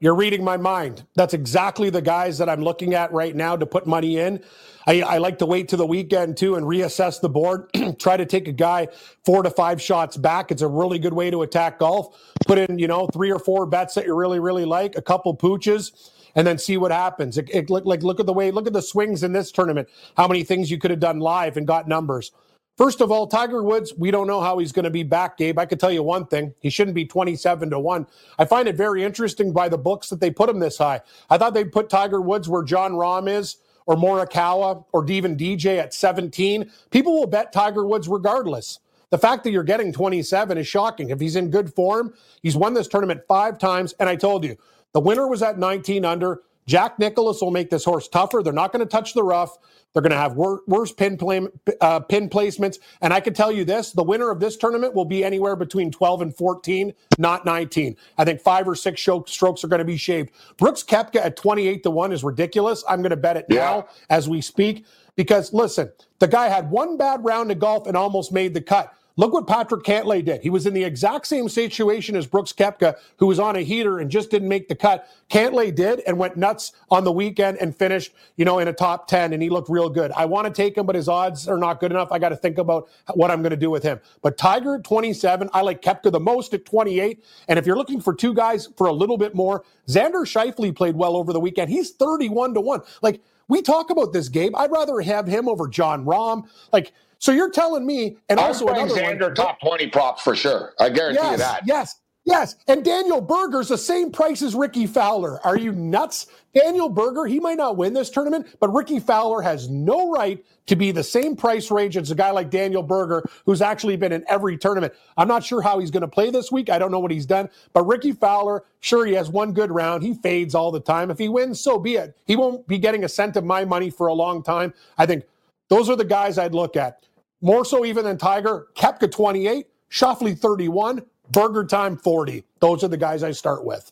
You're reading my mind. That's exactly the guys that I'm looking at right now to put money in. I, I like to wait to the weekend too and reassess the board. Try to take a guy four to five shots back. It's a really good way to attack golf. Put in, you know, three or four bets that you really, really like, a couple pooches, and then see what happens. It, it like look at the way, look at the swings in this tournament. How many things you could have done live and got numbers. First of all, Tiger Woods, we don't know how he's going to be back, Gabe. I could tell you one thing. He shouldn't be 27 to 1. I find it very interesting by the books that they put him this high. I thought they'd put Tiger Woods where Jon Rahm is, or Morikawa, or even DJ at 17. People will bet Tiger Woods regardless. The fact that you're getting 27 is shocking. If he's in good form, he's won this tournament five times. And I told you, the winner was at 19 under. Jack Nicklaus will make this horse tougher. They're not going to touch the rough. They're going to have wor- worse pin, play, uh, pin placements. And I can tell you this the winner of this tournament will be anywhere between 12 and 14, not 19. I think five or six show- strokes are going to be shaved. Brooks Koepka at 28 to 1 is ridiculous. I'm going to bet it Yeah. now as we speak because listen, the guy had one bad round of golf and almost made the cut. Look what Patrick Cantlay did. He was in the exact same situation as Brooks Koepka, who was on a heater and just didn't make the cut. Cantlay did and went nuts on the weekend and finished, you know, in a top 10, and he looked real good. I want to take him, but his odds are not good enough. I got to think about what I'm going to do with him. But Tiger 27, I like Koepka the most at 28. And if you're looking for two guys for a little bit more, Xander Schauffele played well over the weekend. He's 31 to 1. Like, we talk about this, Gabe. I'd rather have him over Jon Rahm. Like, so you're telling me, and I'm also playing another Xander one, top 20 props for sure. I guarantee you yes, that. yes, yes. And Daniel Berger's the same price as Rickie Fowler. Are you nuts? Daniel Berger, he might not win this tournament, but Rickie Fowler has no right to be the same price range as a guy like Daniel Berger, who's actually been in every tournament. I'm not sure how he's going to play this week. I don't know what he's done, but Rickie Fowler, sure, he has one good round. He fades all the time. If he wins, so be it. He won't be getting a cent of my money for a long time. I think those are the guys I'd look at. More so even than Tiger, Koepka 28, Schauffele 31, Burger Time 40. Those are the guys I start with.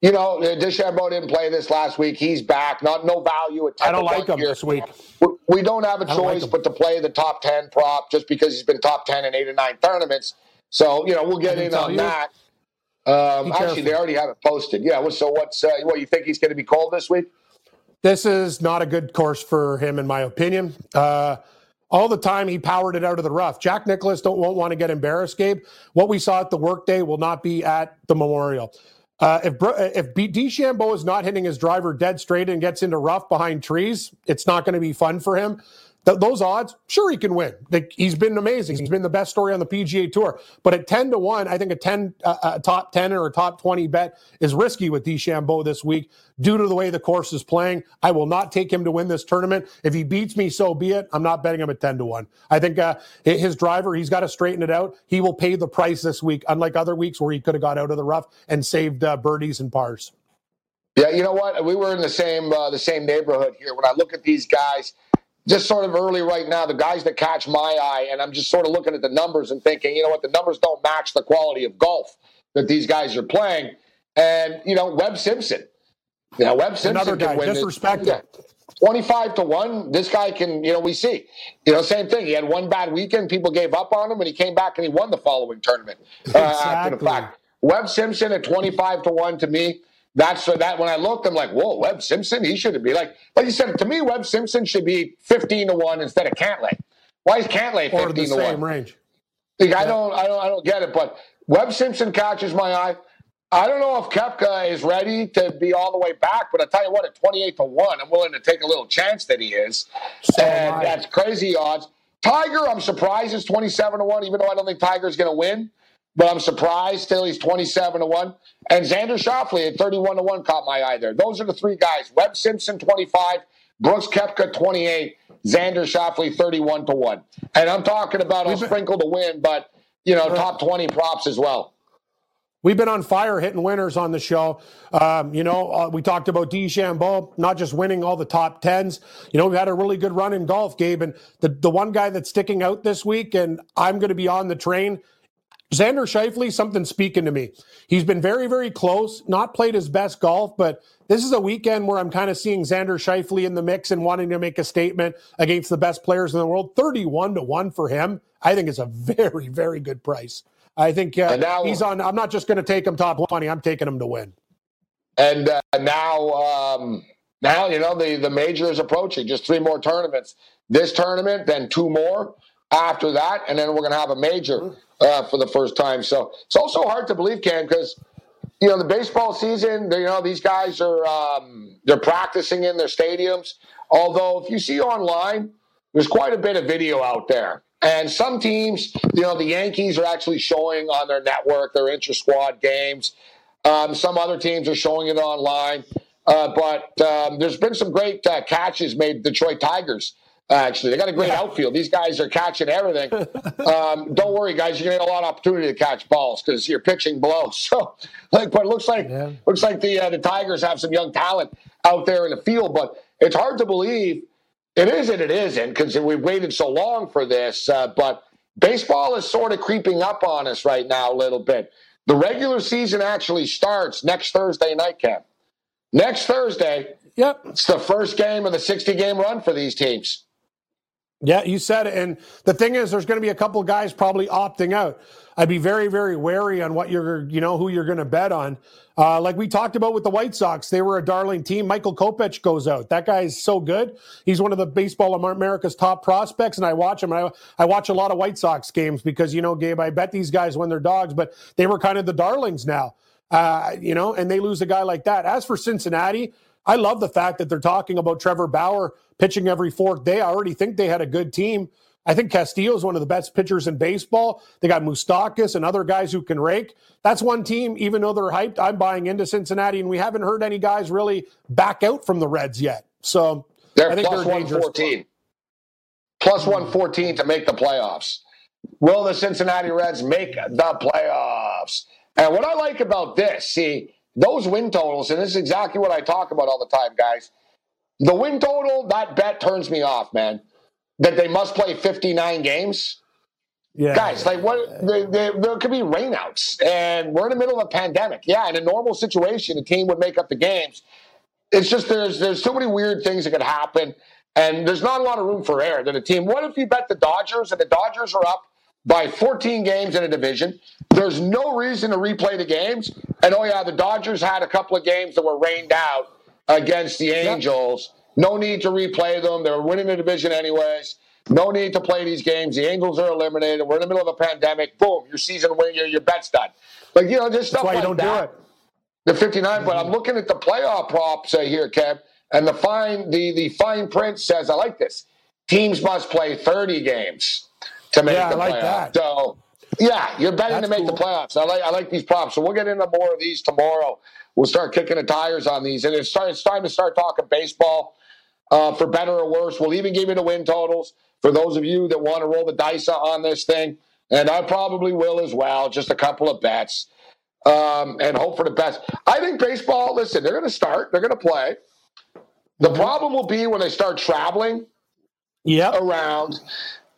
you know, DeChambeau didn't play this last week. He's back. Not no value. At I don't like him here. this week. We don't have a don't like choice him. but to play the top ten prop just because he's been top ten in eight or nine tournaments. So you know we'll get in on you. that. Um, actually, they already have it posted. Yeah. So what's uh, what you think he's going to be called this week? This is not a good course for him, in my opinion. Uh, all the time he powered it out of the rough. Jack Nicklaus don't won't want to get embarrassed, Gabe. What we saw at the Workday will not be at the Memorial. Uh, if Bro- if DeChambeau is not hitting his driver dead straight and gets into rough behind trees, it's not going to be fun for him. Th- those odds, sure he can win. He's been amazing. He's been the best story on the PGA Tour. But at ten to one, I think a ten, uh, a top ten or a top twenty bet is risky with DeChambeau this week due to the way the course is playing. I will not take him to win this tournament. If he beats me, so be it. I'm not betting him at ten to one. I think uh, his driver, he's got to straighten it out. He will pay the price this week, unlike other weeks where he could have got out of the rough and saved uh, birdies and pars. Yeah, you know what? We were in the same uh, the same neighborhood here. When I look at these guys, just sort of early right now, the guys that catch my eye, and I'm just sort of looking at the numbers and thinking, you know what? The numbers don't match the quality of golf that these guys are playing. And you know, Webb Simpson. You know, Webb Simpson Another guy, can win. this- disrespected. Yeah. 25 to 1, this guy can, you know, we see. You know, same thing. He had one bad weekend, people gave up on him, and he came back and he won the following tournament. Uh, after the Exactly. fact. Webb Simpson at 25 to 1 to me. That's so that when I looked, I'm like, whoa, Webb Simpson, he shouldn't be like, like you said, to me, Webb Simpson should be 15 to 1 instead of Cantlay. Why is Cantlay Or 15 the to same 1? range. Like, I don't I don't I don't get it, but Webb Simpson catches my eye. I don't know if Koepka is ready to be all the way back, but I tell you what, at 28 to 1, I'm willing to take a little chance that he is. So and that's crazy odds. Tiger, I'm surprised is 27 to 1, even though I don't think Tiger's going to win. But I'm surprised still he's 27 to 1. And Xander Schauffele at 31 to 1 caught my eye there. Those are the three guys. Webb Simpson 25, Brooks Koepka 28, Xander Schauffele 31 to 1. And I'm talking about a sprinkle to win, but you know, top 20 props as well. We've been on fire hitting winners on the show. Um, you know, uh, we talked about DeChambeau not just winning all the top tens. You know, we've had a really good run in golf, Gabe. And the, the one guy that's sticking out this week, and I'm going to be on the train, Xander Schauffele, something speaking to me. He's been very, very close, not played his best golf, but this is a weekend where I'm kind of seeing Xander Schauffele in the mix and wanting to make a statement against the best players in the world. 31 to 1 for him, I think is a very, very good price. I think uh, now- he's on. I'm not just going to take him top 20, I'm taking him to win. And uh, now, um, now you know the the major is approaching. Just three more tournaments. This tournament, then two more after that, and then we're going to have a major uh, for the first time. So it's also hard to believe, Cam, because you know the baseball season. You know these guys are um, they're practicing in their stadiums. Although if you see online, there's quite a bit of video out there. And some teams, you know, the Yankees are actually showing on their network their intra squad games. Um, some other teams are showing it online. Uh, but um, there's been some great uh, catches made. Detroit Tigers, actually, they got a great outfield. These guys are catching everything. um, don't worry, guys. You're gonna get a lot of opportunity to catch balls because you're pitching below. So, like, but it looks like Yeah. looks like the uh, the Tigers have some young talent out there in the field. But it's hard to believe it is and it isn't because we've waited so long for this. Uh, but baseball is sort of creeping up on us right now a little bit. The regular season actually starts next Thursday night, Cam. Next Thursday, Yep. it's the first game of the 60 game run for these teams. Yeah, you said it. And the thing is, there's going to be a couple guys probably opting out. I'd be very, very wary on what you're, you know, who you're going to bet on. Uh, like we talked about with the White Sox, they were a darling team. Michael Kopech goes out. That guy is so good. He's one of the baseball America's top prospects, and I watch him. I, I watch a lot of White Sox games because you know, Gabe, I bet these guys when they're dogs, but they were kind of the darlings now. Uh, you know, and they lose a guy like that. As for Cincinnati, I love the fact that they're talking about Trevor Bauer pitching every fourth day. I already think they had a good team. I think Castillo is one of the best pitchers in baseball. They got Moustakas and other guys who can rake. That's one team, even though they're hyped, I'm buying into Cincinnati, and we haven't heard any guys really back out from the Reds yet. So They're I think plus they're 114. Plus 114 to make the playoffs. Will the Cincinnati Reds make the playoffs? And what I like about this, see, those win totals, and this is exactly what I talk about all the time, guys. The win total, that bet turns me off, man. That they must play 59 games. Yeah. Guys, like what? There, there, there could be rainouts, and we're in the middle of a pandemic. Yeah, in a normal situation, a team would make up the games. It's just there's there's so many weird things that could happen, and there's not a lot of room for error. That a team. What if you bet the Dodgers and the Dodgers are up by 14 games in a division? There's no reason to replay the games. And oh yeah, the Dodgers had a couple of games that were rained out against the Angels. No need to replay them. They were winning the division anyways. No need to play these games. The Angels are eliminated. We're in the middle of a pandemic. Boom, your season win, your, your bet's done. Like, you know, just stuff That's why like you don't that. do it. The 59, but I'm looking at the playoff props uh, here, Kev, and the fine the the fine print says I like this. Teams must play 30 games to make Yeah, I like playoff. that. So yeah, you're betting to That's make the playoffs. I like I like these props. So we'll get into more of these tomorrow. We'll start kicking the tires on these, and it's, start, it's time to start talking baseball. Uh, for better or worse, we'll even give you the win totals for those of you that want to roll the dice on this thing, and I probably will as well. Just a couple of bets um, and hope for the best. I think baseball. Listen, they're going to start. They're going to play. The problem will be when they start traveling Yeah. around.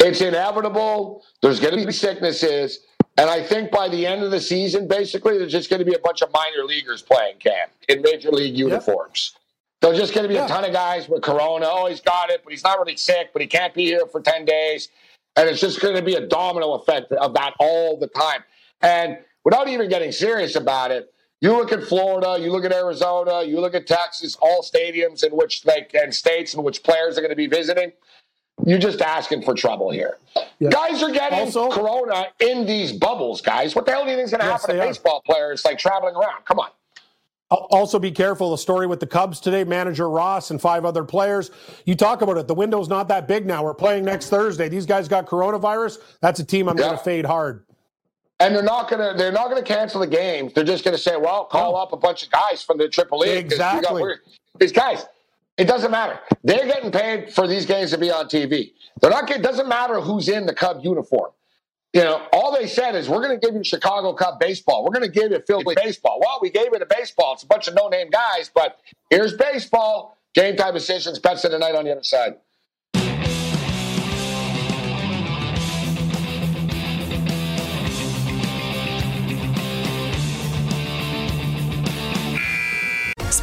It's inevitable. There's going to be sicknesses. And I think by the end of the season, basically, there's just going to be a bunch of minor leaguers playing camp in major league uniforms. There's just going to be Yeah. a ton of guys with corona. Oh, he's got it, but he's not really sick, but he can't be here for 10 days. And it's just going to be a domino effect of that all the time. And without even getting serious about it, you look at Florida, you look at Arizona, you look at Texas, all stadiums in which like and states in which players are going to be visiting. You're just asking for trouble here. Yeah. Guys are getting Also- corona in these bubbles, guys. What the hell do you think is going to Yes, happen to they are. baseball players like traveling around? Come on. Also, be careful. The story with the Cubs today, manager Ross and five other players. You talk about it. The window's not that big now. We're playing next Thursday. These guys got coronavirus. That's a team I'm Yeah. going to fade hard. And they're not gonna they're not gonna cancel the games. They're just gonna say, well, call up a bunch of guys from the Triple League. 'cause we got- Exactly. These guys, it doesn't matter. They're getting paid for these games to be on TV. They're not. It doesn't matter who's in the Cub uniform. You know, all they said is we're going to give you Chicago Cub baseball. We're going to give you Philly baseball. Well, we gave you a baseball. It's a bunch of no-name guys, but here's baseball. Game time decisions. Bets of the night on the other side.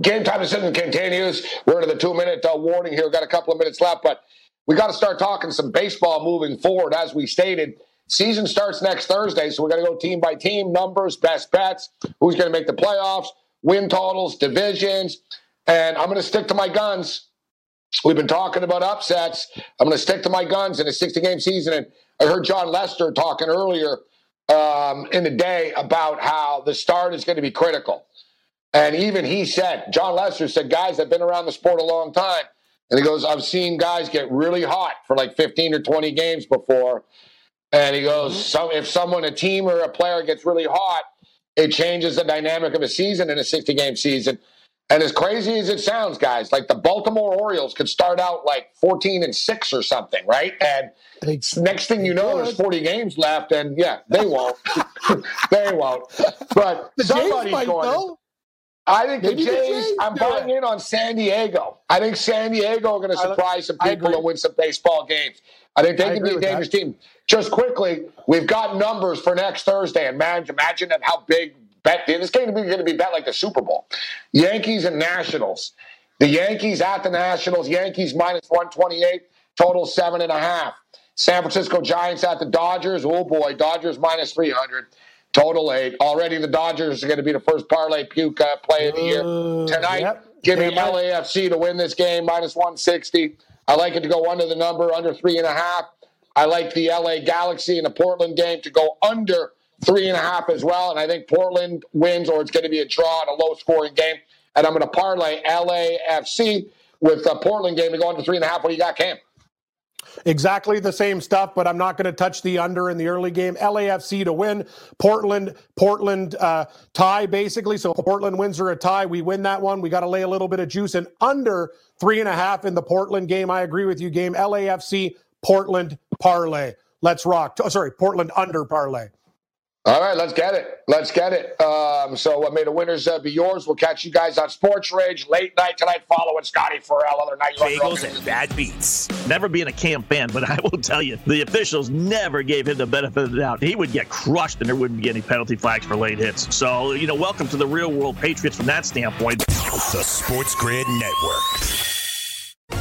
Game time decision continues. We're into the two minute uh, warning here. We've got a couple of minutes left, but we got to start talking some baseball moving forward. As we stated, season starts next Thursday, so we're going to go team by team, numbers, best bets, who's going to make the playoffs, win totals, divisions, and I'm going to stick to my guns. We've been talking about upsets. I'm going to stick to my guns in a 60 game season. And I heard Jon Lester talking earlier um, in the day about how the start is going to be critical. And even he said, Jon Lester said, guys, I've been around the sport a long time. And he goes, I've seen guys get really hot for like 15 or 20 games before. And he goes, so if someone, a team or a player gets really hot, it changes the dynamic of a season in a 60 game season. And as crazy as it sounds, guys, like the Baltimore Orioles could start out like 14 and 6 or something, right? And next thing you know, there's 40 games left, and yeah, they won't. they won't. But The somebody's going. I think Maybe the the Jays, Jays I'm buying it. in on San Diego. I think San Diego are going to surprise some people and win some baseball games. I think they I can be a with that. dangerous team. Just quickly, we've got numbers for next Thursday, and man, imagine that how big bet this game is going to be bet like the Super Bowl. Yankees and Nationals. The Yankees at the Nationals. Yankees minus 128, total seven and a half. San Francisco Giants at the Dodgers. Oh boy, Dodgers minus 300. Total eight. Already the Dodgers are going to be the first parlay puke uh, play of the year. Tonight, yep. give me. LAFC to win this game, minus 160. I like it to go under the number, under three and a half. I like the LA Galaxy in the Portland game to go under three and a half as well. And I think Portland wins, or it's going to be a draw in a low scoring game. And I'm going to parlay LAFC with the Portland game to go under three and a half. What do you got, Cam? Exactly the same stuff, but I'm not going to touch the under in the early game. LAFC to win. Portland, Portland uh, tie basically. So Portland wins or a tie. We win that one. We got to lay a little bit of juice and under three and a half in the Portland game. I agree with you. Game LAFC, Portland parlay. Let's rock. Oh, sorry, Portland under parlay. All right, let's get it. Let's get it. Um, so, uh, may the winners uh, be yours. We'll catch you guys on Sports Rage late night tonight, following Scotty Farrell, other night. Bagels and bad beats. Never being a camp fan, but I will tell you, the officials never gave him the benefit of the doubt. He would get crushed, and there wouldn't be any penalty flags for late hits. So, you know, welcome to the real world Patriots from that standpoint. The Sports Grid Network.